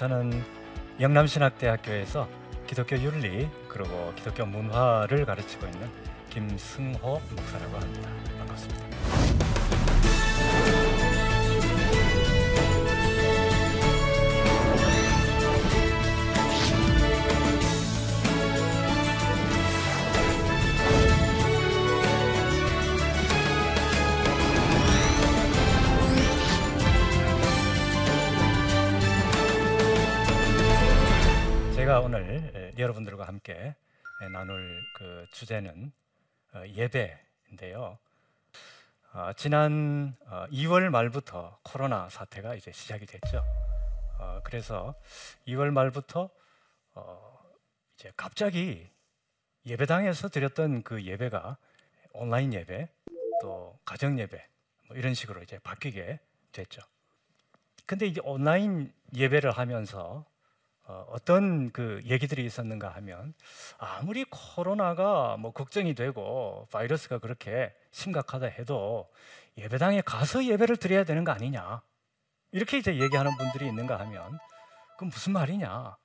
저는 영남신학대학교에서 기독교 윤리 그리고 기독교 문화를 가르치고 있는 김승호 목사라고 합니다. 반갑습니다. 여러분들과 함께 에, 나눌 그 주제는 어, 예배인데요. 어, 지난 어, 2월 말부터 코로나 사태가 이제 시작이 됐죠. 어, 그래서 2월 말부터 어, 이제 갑자기 예배당에서 드렸던 그 예배가 온라인 예배 또 가정 예배 뭐 이런 식으로 이제 바뀌게 됐죠. 근데 이제 온라인 예배를 하면서 어, 어떤 그 얘기들이 있었는가 하면 아무리 코로나가 뭐 걱정이 되고 바이러스가 그렇게 심각하다 해도 예배당에 가서 예배를 드려야 되는 거 아니냐? 이렇게 이제 얘기하는 분들이 있는가 하면 그 무슨 말이냐?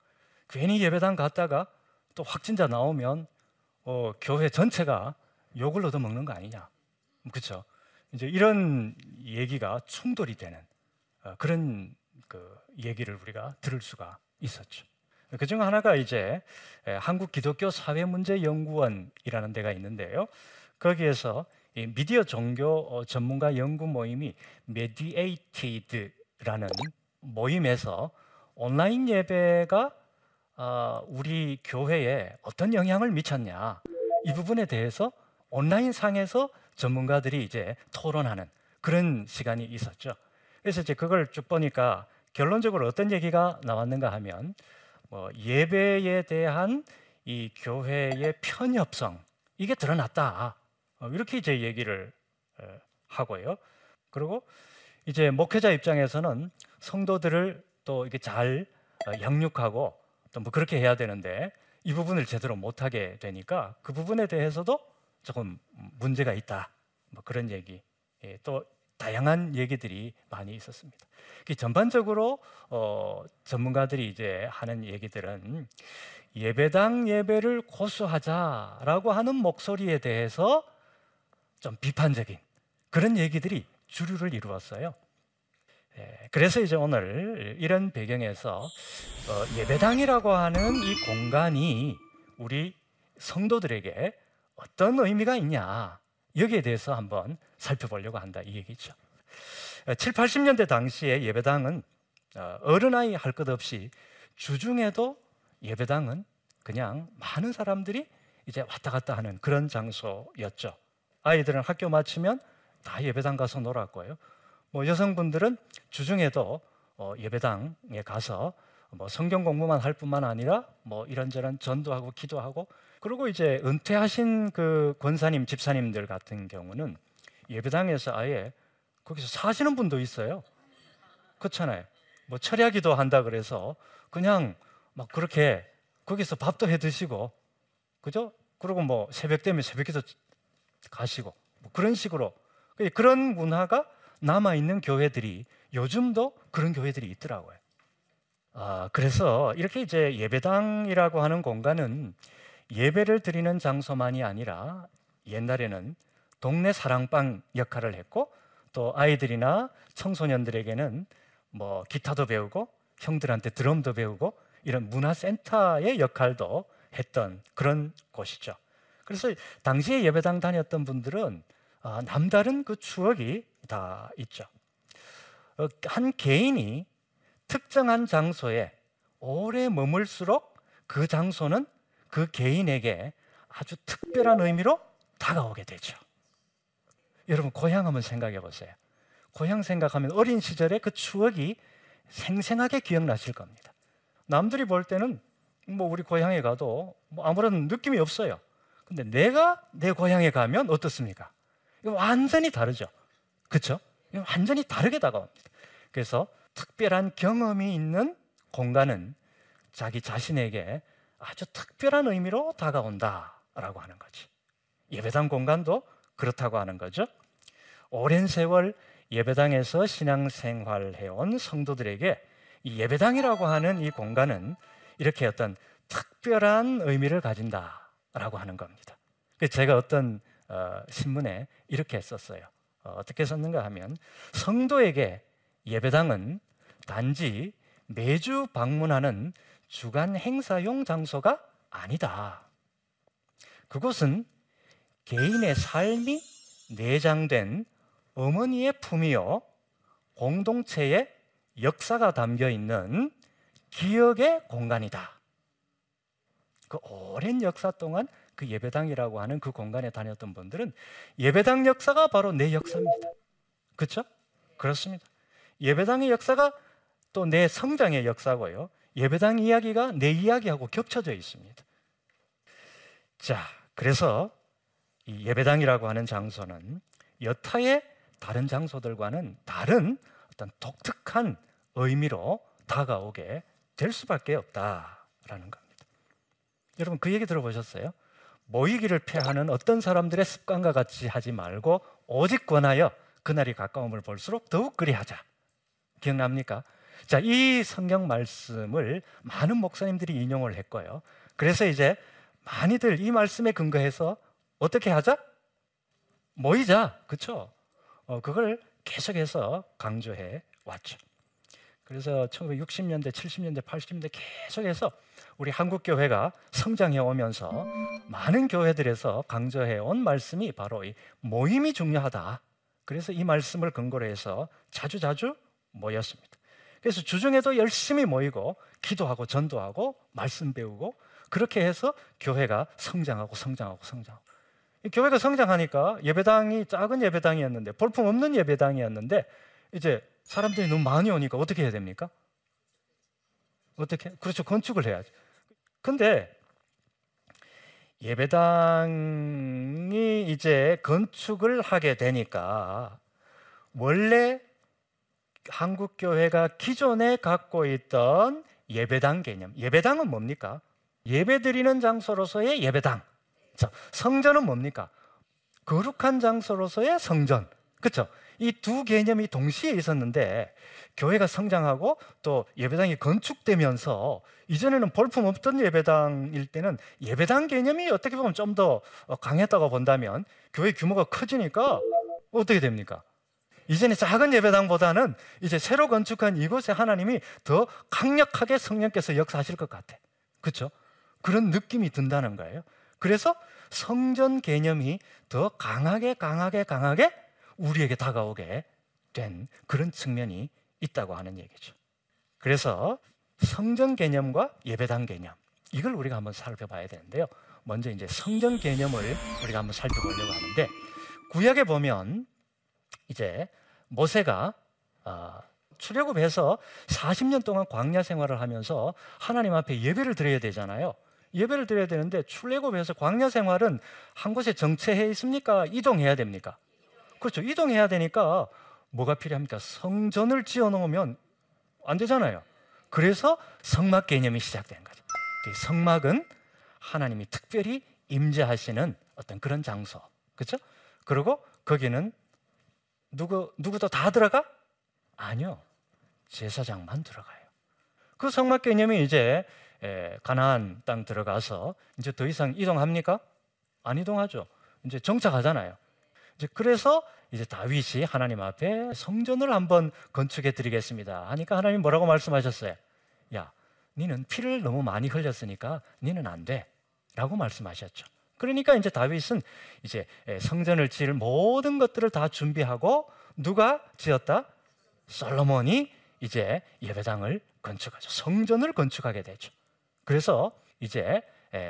괜히 예배당 갔다가 또 확진자 나오면 어, 교회 전체가 욕을 얻어 먹는 거 아니냐? 그렇죠 이제 이런 얘기가 충돌이 되는 어, 그런 그 얘기를 우리가 들을 수가 있었죠. 그 중 하나가 이제 한국 기독교 사회문제연구원이라는 데가 있는데요. 거기에서 미디어 종교 어, 전문가 연구 모임이 메디에이티드라는 모임에서 온라인 예배가 어, 우리 교회에 어떤 영향을 미쳤냐 이 부분에 대해서 온라인 상에서 전문가들이 이제 토론하는 그런 시간이 있었죠. 그래서 이제 그걸 쭉 보니까 결론적으로 어떤 얘기가 나왔는가 하면 뭐 예배에 대한 이 교회의 편협성 이게 드러났다 어, 이렇게 이제 얘기를 하고요. 그리고 이제 목회자 입장에서는 성도들을 또 이게 잘 어, 양육하고 또 뭐 그렇게 해야 되는데 이 부분을 제대로 못하게 되니까 그 부분에 대해서도 조금 문제가 있다. 뭐 그런 얘기. 예, 또 다양한 얘기들이 많이 있었습니다. 전반적으로 어, 전문가들이 이제 하는 얘기들은 예배당 예배를 고수하자라고 하는 목소리에 대해서 좀 비판적인 그런 얘기들이 주류를 이루었어요. 예, 그래서 이제 오늘 이런 배경에서 어, 예배당이라고 하는 이 공간이 우리 성도들에게 어떤 의미가 있냐 여기에 대해서 한번 살펴보려고 한다 이 얘기죠. 7, 80년대 당시에 예배당은 어, 어른아이 할 것 없이 주중에도 예배당은 그냥 많은 사람들이 이제 왔다 갔다 하는 그런 장소였죠. 아이들은 학교 마치면 다 예배당 가서 놀았고요. 뭐 여성분들은 주중에도 어, 예배당에 가서 뭐 성경 공부만 할 뿐만 아니라 뭐 이런저런 전도하고 기도하고 그리고 이제 은퇴하신 그 권사님 집사님들 같은 경우는 예배당에서 아예 거기서 사시는 분도 있어요. 그렇잖아요. 뭐 철야기도 한다 그래서 그냥 막 그렇게 거기서 밥도 해 드시고 그죠? 그리고 뭐 새벽 되면 새벽기도 가시고 뭐 그런 식으로 그런 문화가 남아 있는 교회들이 요즘도 그런 교회들이 있더라고요. 아, 그래서 이렇게 이제 예배당이라고 하는 공간은 예배를 드리는 장소만이 아니라 옛날에는 동네 사랑방 역할을 했고 또 아이들이나 청소년들에게는 뭐 기타도 배우고 형들한테 드럼도 배우고 이런 문화센터의 역할도 했던 그런 곳이죠. 그래서 당시에 예배당 다녔던 분들은 아, 남다른 그 추억이 다 있죠. 어, 한 개인이 특정한 장소에 오래 머물수록 그 장소는 그 개인에게 아주 특별한 의미로 다가오게 되죠. 여러분 고향 한번 생각해 보세요. 고향 생각하면 어린 시절의 그 추억이 생생하게 기억나실 겁니다. 남들이 볼 때는 뭐 우리 고향에 가도 뭐 아무런 느낌이 없어요. 근데 내가 내 고향에 가면 어떻습니까? 완전히 다르죠. 그렇죠? 완전히 다르게 다가옵니다. 그래서 특별한 경험이 있는 공간은 자기 자신에게 아주 특별한 의미로 다가온다라고 하는 거지. 예배당 공간도 그렇다고 하는 거죠. 오랜 세월 예배당에서 신앙생활해온 성도들에게 이 예배당이라고 하는 이 공간은 이렇게 어떤 특별한 의미를 가진다라고 하는 겁니다. 제가 어떤 어, 신문에 이렇게 썼어요. 어, 떻게 썼는가 하면 성도에게 예배당은 단지 매주 방문하는 주간 행사용 장소가 아니다. 그곳은 개인의 삶이 내장된 어머니의 품이요 공동체의 역사가 담겨 있는 기억의 공간이다. 그 오랜 역사 동안 그 예배당이라고 하는 그 공간에 다녔던 분들은 예배당 역사가 바로 내 역사입니다. 그렇죠? 그렇습니다. 예배당의 역사가 또 내 성장의 역사고요. 예배당 이야기가 내 이야기하고 겹쳐져 있습니다. 자, 그래서 이 예배당이라고 하는 장소는 여타의 다른 장소들과는 다른 어떤 독특한 의미로 다가오게 될 수밖에 없다라는 겁니다. 여러분 그 얘기 들어보셨어요? 모이기를 패하는 어떤 사람들의 습관과 같이 하지 말고 오직 권하여 그날이 가까움을 볼수록 더욱 그리하자. 기억납니까? 자, 이 성경 말씀을 많은 목사님들이 인용을 했고요. 그래서 이제 많이들 이 말씀에 근거해서 어떻게 하자? 모이자. 그렇죠? 어, 그걸 계속해서 강조해 왔죠. 그래서 1960년대, 70년대, 80년대 계속해서 우리 한국 교회가 성장해 오면서 많은 교회들에서 강조해 온 말씀이 바로 이 모임이 중요하다. 그래서 이 말씀을 근거로 해서 자주 자주 모였습니다. 그래서 주중에도 열심히 모이고 기도하고 전도하고 말씀 배우고 그렇게 해서 교회가 성장하고 성장하고 성장하고 교회가 성장하니까 예배당이 작은 예배당이었는데 볼품 없는 예배당이었는데 이제 사람들이 너무 많이 오니까 어떻게 해야 됩니까? 어떻게? 그렇죠. 건축을 해야죠. 근데 예배당이 이제 건축을 하게 되니까 원래 한국 교회가 기존에 갖고 있던 예배당 개념. 예배당은 뭡니까? 예배 드리는 장소로서의 예배당. 자, 성전은 뭡니까? 거룩한 장소로서의 성전. 그렇죠? 이 두 개념이 동시에 있었는데 교회가 성장하고 또 예배당이 건축되면서 이전에는 볼품 없던 예배당일 때는 예배당 개념이 어떻게 보면 좀 더 강했다고 본다면 교회 규모가 커지니까 어떻게 됩니까? 이전에 작은 예배당보다는 이제 새로 건축한 이곳에 하나님이 더 강력하게 성령께서 역사하실 것 같아. 그렇죠? 그런 느낌이 든다는 거예요. 그래서 성전 개념이 더 강하게 강하게 강하게 우리에게 다가오게 된 그런 측면이 있다고 하는 얘기죠. 그래서 성전 개념과 예배당 개념 이걸 우리가 한번 살펴봐야 되는데요. 먼저 이제 성전 개념을 우리가 한번 살펴보려고 하는데 구약에 보면 이제 모세가 어, 출애굽해서 40년 동안 광야 생활을 하면서 하나님 앞에 예배를 드려야 되잖아요. 예배를 드려야 되는데 출애굽해서 광야 생활은 한 곳에 정체해 있습니까? 이동해야 됩니까? 그렇죠. 이동해야 되니까 뭐가 필요합니까? 성전을 지어 놓으면 안 되잖아요. 그래서 성막 개념이 시작된 거죠. 그 성막은 하나님이 특별히 임재하시는 어떤 그런 장소. 그렇죠? 그리고 거기는 누구 누구도 다 들어가? 아니요. 제사장만 들어가요. 그 성막 개념이 이제 가나안 땅 들어가서 이제 더 이상 이동합니까? 안 이동하죠. 이제 정착하잖아요. 이제 그래서 이제 다윗이 하나님 앞에 성전을 한번 건축해 드리겠습니다. 하니까 하나님 뭐라고 말씀하셨어요? 야, 니는 피를 너무 많이 흘렸으니까 니는 안 돼. 라고 말씀하셨죠. 그러니까 이제 다윗은 이제 성전을 지을 모든 것들을 다 준비하고 누가 지었다? 솔로몬이 이제 예배당을 건축하죠. 성전을 건축하게 되죠. 그래서 이제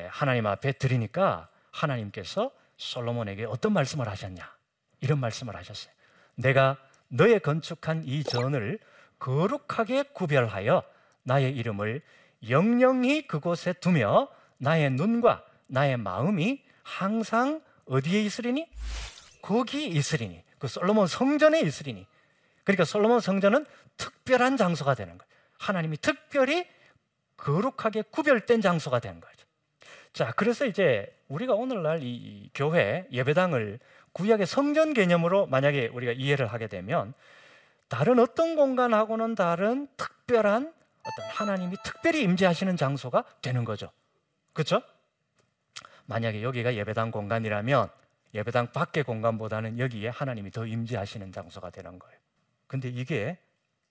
하나님 앞에 드리니까 하나님께서 솔로몬에게 어떤 말씀을 하셨냐? 이런 말씀을 하셨어요. 내가 너의 건축한 이 전을 거룩하게 구별하여 나의 이름을 영영히 그곳에 두며 나의 눈과 나의 마음이 항상 어디에 있으리니? 거기 있으리니. 그 솔로몬 성전에 있으리니. 그러니까 솔로몬 성전은 특별한 장소가 되는 거예요. 하나님이 특별히 거룩하게 구별된 장소가 되는 거죠. 자, 그래서 이제 우리가 오늘날 이 교회 예배당을 구약의 성전 개념으로 만약에 우리가 이해를 하게 되면 다른 어떤 공간하고는 다른 특별한 어떤 하나님이 특별히 임재하시는 장소가 되는 거죠. 그렇죠? 만약에 여기가 예배당 공간이라면 예배당 밖의 공간보다는 여기에 하나님이 더 임재하시는 장소가 되는 거예요. 근데 이게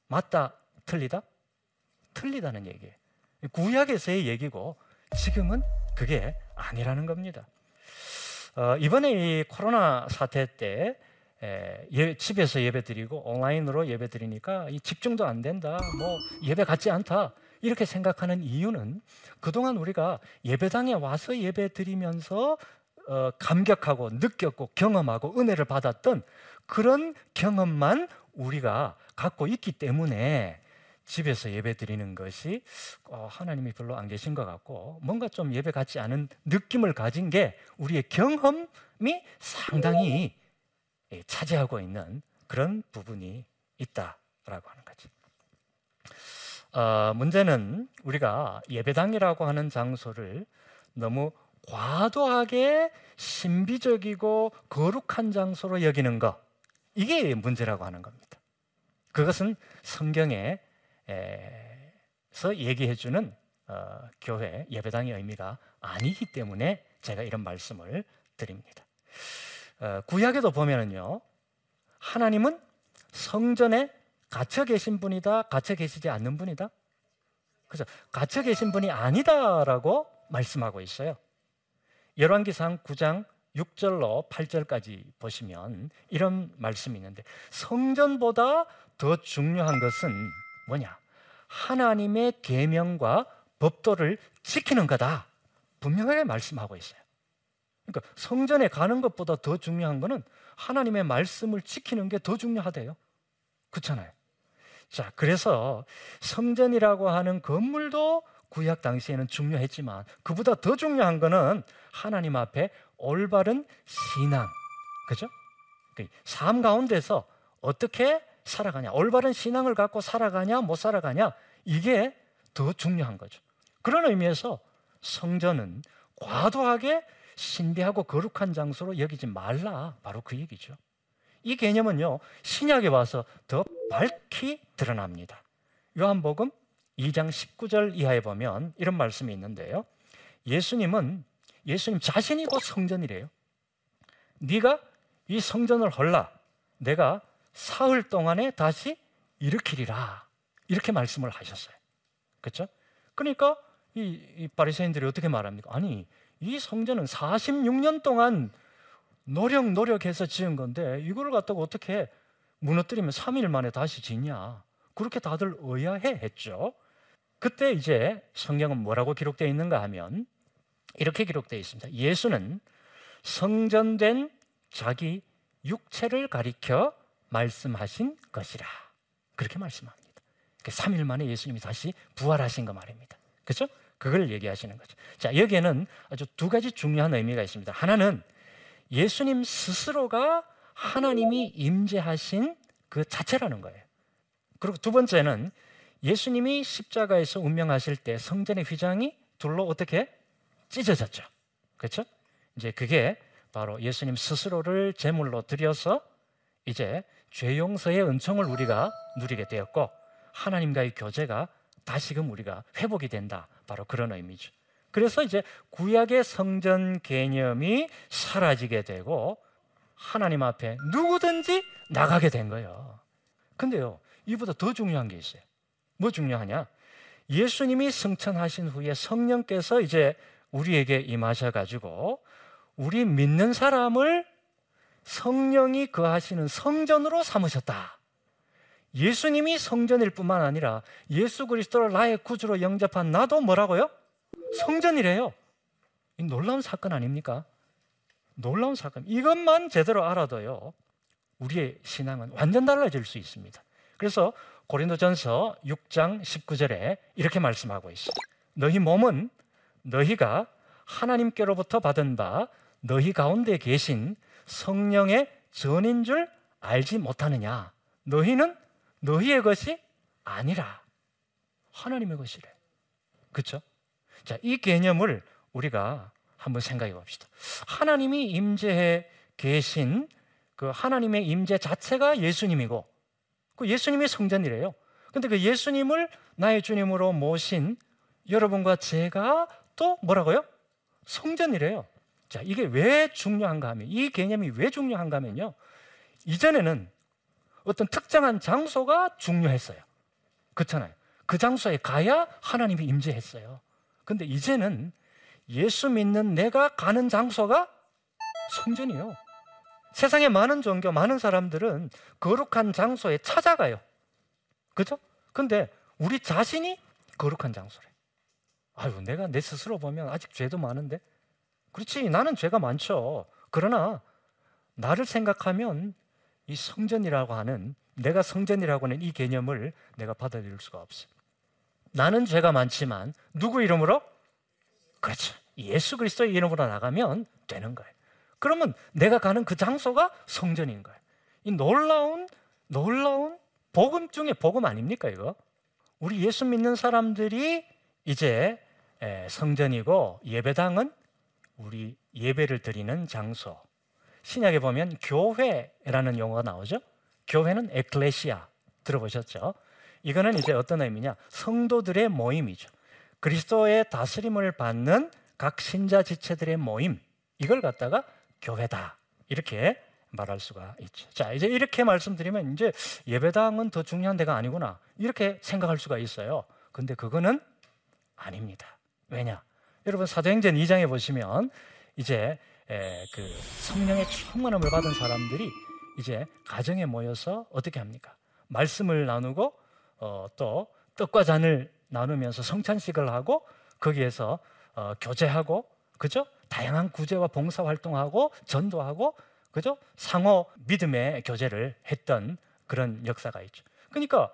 맞다, 틀리다? 틀리다는 얘기예요. 구약에서의 얘기고 지금은 그게 아니라는 겁니다. 어, 이번에 이 코로나 사태 때 에, 예, 집에서 예배 드리고 온라인으로 예배 드리니까 이 집중도 안 된다, 뭐 예배 같지 않다 이렇게 생각하는 이유는 그동안 우리가 예배당에 와서 예배 드리면서 어, 감격하고 느꼈고 경험하고 은혜를 받았던 그런 경험만 우리가 갖고 있기 때문에 집에서 예배 드리는 것이 어, 하나님이 별로 안 계신 것 같고 뭔가 좀 예배 같지 않은 느낌을 가진 게 우리의 경험이 상당히 예, 차지하고 있는 그런 부분이 있다라고 하는 거죠. 어, 문제는 우리가 예배당이라고 하는 장소를 너무 과도하게 신비적이고 거룩한 장소로 여기는 것 이게 문제라고 하는 겁니다. 그것은 성경에 서 얘기해 주는 어, 교회 예배당의 의미가 아니기 때문에 제가 이런 말씀을 드립니다. 어, 구약에도 보면은요, 하나님은 성전에 갇혀 계신 분이다, 갇혀 계시지 않는 분이다. 그래서 갇혀 계신 분이 아니다라고 말씀하고 있어요. 열왕기상 9장 6절로 8절까지 보시면 이런 말씀이 있는데 성전보다 더 중요한 것은 뭐냐? 하나님의 계명과 법도를 지키는 거다. 분명하게 말씀하고 있어요. 그러니까 성전에 가는 것보다 더 중요한 것은 하나님의 말씀을 지키는 게 더 중요하대요. 그렇잖아요. 자, 그래서 성전이라고 하는 건물도 구약 당시에는 중요했지만 그보다 더 중요한 것은 하나님 앞에 올바른 신앙. 그죠? 그삶 가운데서 어떻게 살아가냐, 올바른 신앙을 갖고 살아가냐, 못 살아가냐, 이게 더 중요한 거죠. 그런 의미에서 성전은 과도하게 신비하고 거룩한 장소로 여기지 말라. 바로 그 얘기죠. 이 개념은요, 신약에 와서 더 밝히 드러납니다. 요한복음 2장 19절 이하에 보면 이런 말씀이 있는데요. 예수님은 예수님 자신이 곧 성전이래요. 네가 이 성전을 헐라. 내가 사흘 동안에 다시 일으키리라. 이렇게 말씀을 하셨어요. 그렇죠? 그러니까 이, 이 바리새인들이 어떻게 말합니까? 아니, 이 성전은 46년 동안 노력 노력해서 지은 건데 이걸 갖다가 어떻게 무너뜨리면 3일 만에 다시 짓냐? 그렇게 다들 의아해 했죠. 그때 이제 성경은 뭐라고 기록되어 있는가 하면 이렇게 기록되어 있습니다. 예수는 성전된 자기 육체를 가리켜 말씀하신 것이라. 그렇게 말씀합니다. 3일 만에 예수님이 다시 부활하신 거 말입니다. 그렇죠? 그걸 얘기하시는 거죠. 자, 여기에는 아주 두 가지 중요한 의미가 있습니다. 하나는 예수님 스스로가 하나님이 임재하신 그 자체라는 거예요. 그리고 두 번째는 예수님이 십자가에서 운명하실 때 성전의 휘장이 둘로 어떻게 찢어졌죠. 그렇죠? 이제 그게 바로 예수님 스스로를 제물로 드려서 이제 죄 용서의 은총을 우리가 누리게 되었고 하나님과의 교제가 다시금 우리가 회복이 된다. 바로 그런 의미죠. 그래서 이제 구약의 성전 개념이 사라지게 되고 하나님 앞에 누구든지 나가게 된 거예요. 근데요, 이보다 더 중요한 게 있어요. 뭐 중요하냐? 예수님이 승천하신 후에 성령께서 이제 우리에게 임하셔 가지고 우리 믿는 사람을 성령이 거하시는 성전으로 삼으셨다. 예수님이 성전일 뿐만 아니라 예수 그리스도를 나의 구주로 영접한 나도 뭐라고요? 성전이래요. 놀라운 사건 아닙니까? 놀라운 사건. 이것만 제대로 알아도요. 우리의 신앙은 완전 달라질 수 있습니다. 그래서 고린도전서 6장 19절에 이렇게 말씀하고 있어요. 너희 몸은 너희가 하나님께로부터 받은 바 너희 가운데 계신 성령의 전인 줄 알지 못하느냐? 너희는 너희의 것이 아니라 하나님의 것이래. 그렇죠? 자, 이 개념을 우리가 한번 생각해 봅시다. 하나님이 임재해 계신 그 하나님의 임재 자체가 예수님이고 그 예수님이 성전이래요. 근데 그 예수님을 나의 주님으로 모신 여러분과 제가 또 뭐라고요? 성전이래요. 자, 이게 왜 중요한가 하면 이 개념이 왜 중요한가 하면요. 이전에는 어떤 특정한 장소가 중요했어요. 그렇잖아요. 그 장소에 가야 하나님이 임재했어요. 근데 이제는 예수 믿는 내가 가는 장소가 성전이요. 세상에 많은 종교, 많은 사람들은 거룩한 장소에 찾아가요. 그죠? 근데 우리 자신이 거룩한 장소래. 아유, 내가 내 스스로 보면 아직 죄도 많은데. 그렇지, 나는 죄가 많죠. 그러나 나를 생각하면 이 성전이라고 하는 내가 성전이라고 하는 이 개념을 내가 받아들일 수가 없어. 나는 죄가 많지만 누구 이름으로? 그렇죠. 예수 그리스도의 이름으로 나가면 되는 거예요. 그러면 내가 가는 그 장소가 성전인 거예요. 이 놀라운 놀라운 복음 중에 복음 아닙니까 이거? 우리 예수 믿는 사람들이 이제 성전이고 예배당은 우리 예배를 드리는 장소. 신약에 보면 교회라는 용어가 나오죠. 교회는 에클레시아 들어보셨죠? 이거는 이제 어떤 의미냐? 성도들의 모임이죠. 그리스도의 다스림을 받는 각 신자 지체들의 모임. 이걸 갖다가 교회다. 이렇게 말할 수가 있죠. 자, 이제 이렇게 말씀드리면 이제 예배당은 더 중요한 데가 아니구나. 이렇게 생각할 수가 있어요. 근데 그거는 아닙니다. 왜냐? 여러분 사도행전 2장에 보시면 이제 에, 그 성령의 충만함을 받은 사람들이 이제 가정에 모여서 어떻게 합니까? 말씀을 나누고 어, 또 떡과 잔을 나누면서 성찬식을 하고 거기에서 어, 교제하고 그죠? 다양한 구제와 봉사 활동하고 전도하고 그죠? 상호 믿음의 교제를 했던 그런 역사가 있죠. 그러니까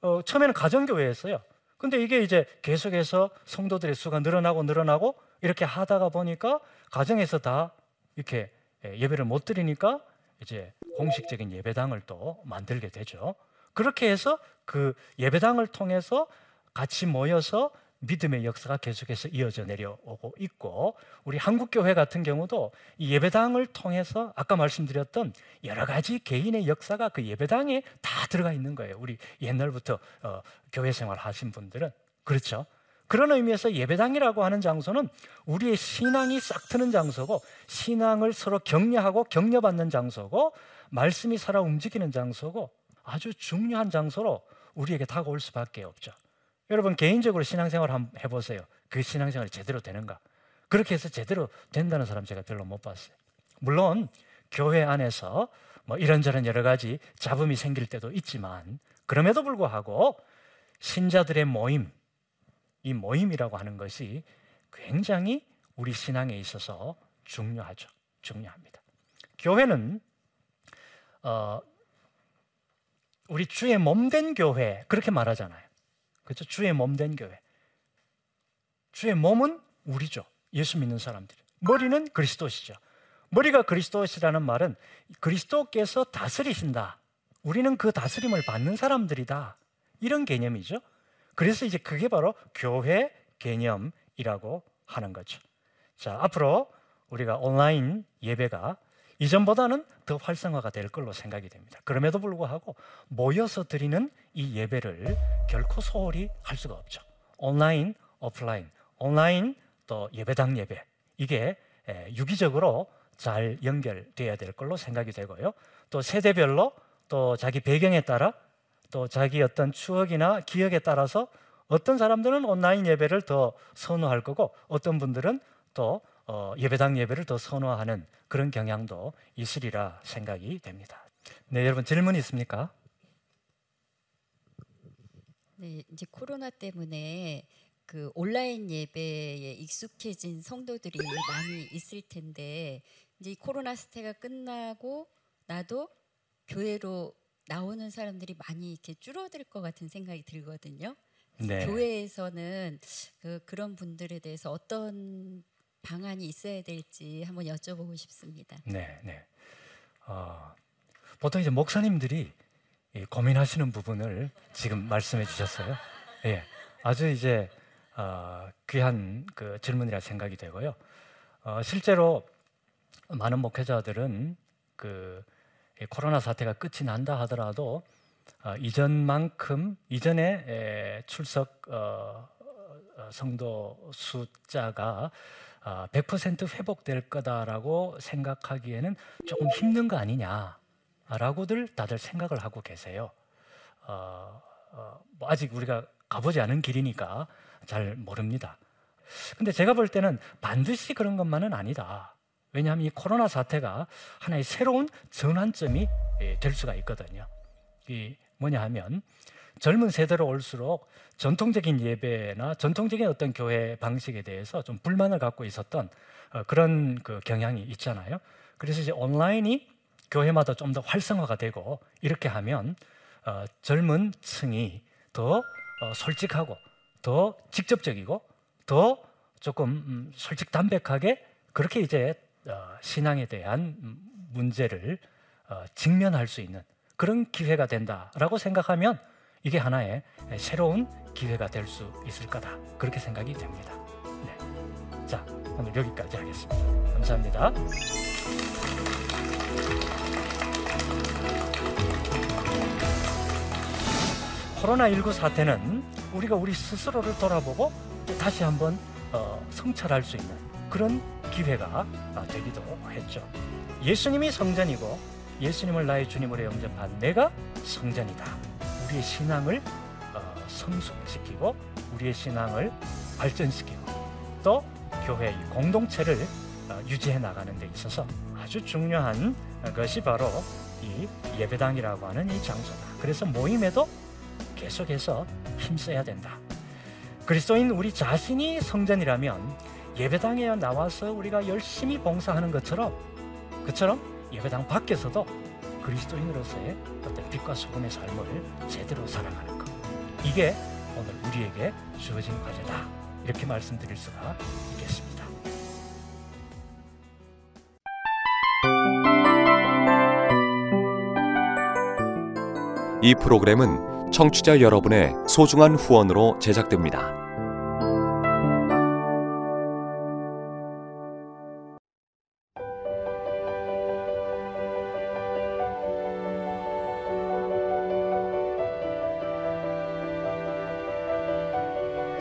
어, 처음에는 가정교회였어요. 근데 이게 이제 계속해서 성도들의 수가 늘어나고 늘어나고 이렇게 하다가 보니까 가정에서 다 이렇게 예, 예배를 못 드리니까 이제 공식적인 예배당을 또 만들게 되죠. 그렇게 해서 그 예배당을 통해서 같이 모여서 믿음의 역사가 계속해서 이어져 내려오고 있고 우리 한국 교회 같은 경우도 이 예배당을 통해서 아까 말씀드렸던 여러 가지 개인의 역사가 그 예배당에 다 들어가 있는 거예요. 우리 옛날부터 어, 교회 생활 하신 분들은 그렇죠. 그런 의미에서 예배당이라고 하는 장소는 우리의 신앙이 싹 트는 장소고 신앙을 서로 격려하고 격려받는 장소고 말씀이 살아 움직이는 장소고 아주 중요한 장소로 우리에게 다가올 수밖에 없죠. 여러분 개인적으로 신앙생활 한번 해보세요. 그 신앙생활이 제대로 되는가? 그렇게 해서 제대로 된다는 사람 제가 별로 못 봤어요. 물론 교회 안에서 뭐 이런저런 여러 가지 잡음이 생길 때도 있지만 그럼에도 불구하고 신자들의 모임, 이 모임이라고 하는 것이 굉장히 우리 신앙에 있어서 중요하죠. 중요합니다. 교회는 어, 우리 주의 몸된 교회 그렇게 말하잖아요. 그렇죠? 주의 몸된 교회. 주의 몸은 우리죠. 예수 믿는 사람들. 머리는 그리스도시죠. 머리가 그리스도시라는 말은 그리스도께서 다스리신다. 우리는 그 다스림을 받는 사람들이다. 이런 개념이죠. 그래서 이제 그게 바로 교회 개념이라고 하는 거죠. 자, 앞으로 우리가 온라인 예배가 이전보다는 더 활성화가 될 걸로 생각이 됩니다. 그럼에도 불구하고 모여서 드리는 이 예배를 결코 소홀히 할 수가 없죠. 온라인, 오프라인, 온라인 또 예배당 예배 이게 유기적으로 잘 연결돼야 될 걸로 생각이 되고요. 또 세대별로 또 자기 배경에 따라 또 자기 어떤 추억이나 기억에 따라서 어떤 사람들은 온라인 예배를 더 선호할 거고 어떤 분들은 또 어, 예배당 예배를 더 선호하는 그런 경향도 있으리라 생각이 됩니다. 네, 여러분 질문 있습니까? 네, 이제 코로나 때문에 그 온라인 예배에 익숙해진 성도들이 많이 있을 텐데 이제 코로나 스테가 끝나고 나도 교회로 나오는 사람들이 많이 이렇게 줄어들 것 같은 생각이 들거든요. 네. 교회에서는 그 그런 분들에 대해서 어떤 방안이 있어야 될지 한번 여쭤보고 싶습니다. 네, 네. 어, 보통 이제 목사님들이 고민하시는 부분을 지금 말씀해 주셨어요. 예, 아주 이제 어, 귀한 그 질문이라 생각이 되고요. 어, 실제로 많은 목회자들은 그이 코로나 사태가 끝이 난다 하더라도 어, 이전만큼 이전에 에, 출석 어, 어, 성도 숫자가 어, 100% 회복될 거다라고 생각하기에는 조금 힘든 거 아니냐라고들 다들 생각을 하고 계세요. 어, 어, 뭐 아직 우리가 가보지 않은 길이니까 잘 모릅니다. 근데 제가 볼 때는 반드시 그런 것만은 아니다. 왜냐하면 이 코로나 사태가 하나의 새로운 전환점이 예, 될 수가 있거든요. 이 뭐냐 하면 젊은 세대로 올수록 전통적인 예배나 전통적인 어떤 교회 방식에 대해서 좀 불만을 갖고 있었던 어, 그런 그 경향이 있잖아요. 그래서 이제 온라인이 교회마다 좀 더 활성화가 되고 이렇게 하면 어, 젊은 층이 더 어, 솔직하고 더 직접적이고 더 조금 음, 솔직 담백하게 그렇게 이제 어, 신앙에 대한 음, 문제를 어, 직면할 수 있는 그런 기회가 된다라고 생각하면 이게 하나의 새로운 기회가 될 수 있을 거다 그렇게 생각이 됩니다. 네. 자 오늘 여기까지 하겠습니다. 감사합니다. 코로나19 사태는 우리가 우리 스스로를 돌아보고 또 다시 한번 어, 성찰할 수 있는 그런 기회가 아, 되기도 했죠. 예수님이 성전이고 예수님을 나의 주님으로 영접한 내가 성전이다. 우리의 신앙을 어, 성숙시키고 우리의 신앙을 발전시키고 또 교회 의 공동체를 어, 유지해 나가는 데 있어서 아주 중요한 것이 바로 이 예배당이라고 하는 이 장소다. 그래서 모임에도 계속해서 힘써야 된다. 그리스도인 우리 자신이 성전이라면 예배당에 나와서 우리가 열심히 봉사하는 것처럼 그처럼 예배당 밖에서도 그리스도인으로서의 어떤 빛과 소금의 삶을 제대로 살아가는 것 이게 오늘 우리에게 주어진 과제다 이렇게 말씀드릴 수가 있겠습니다. 이 프로그램은 청취자 여러분의 소중한 후원으로 제작됩니다.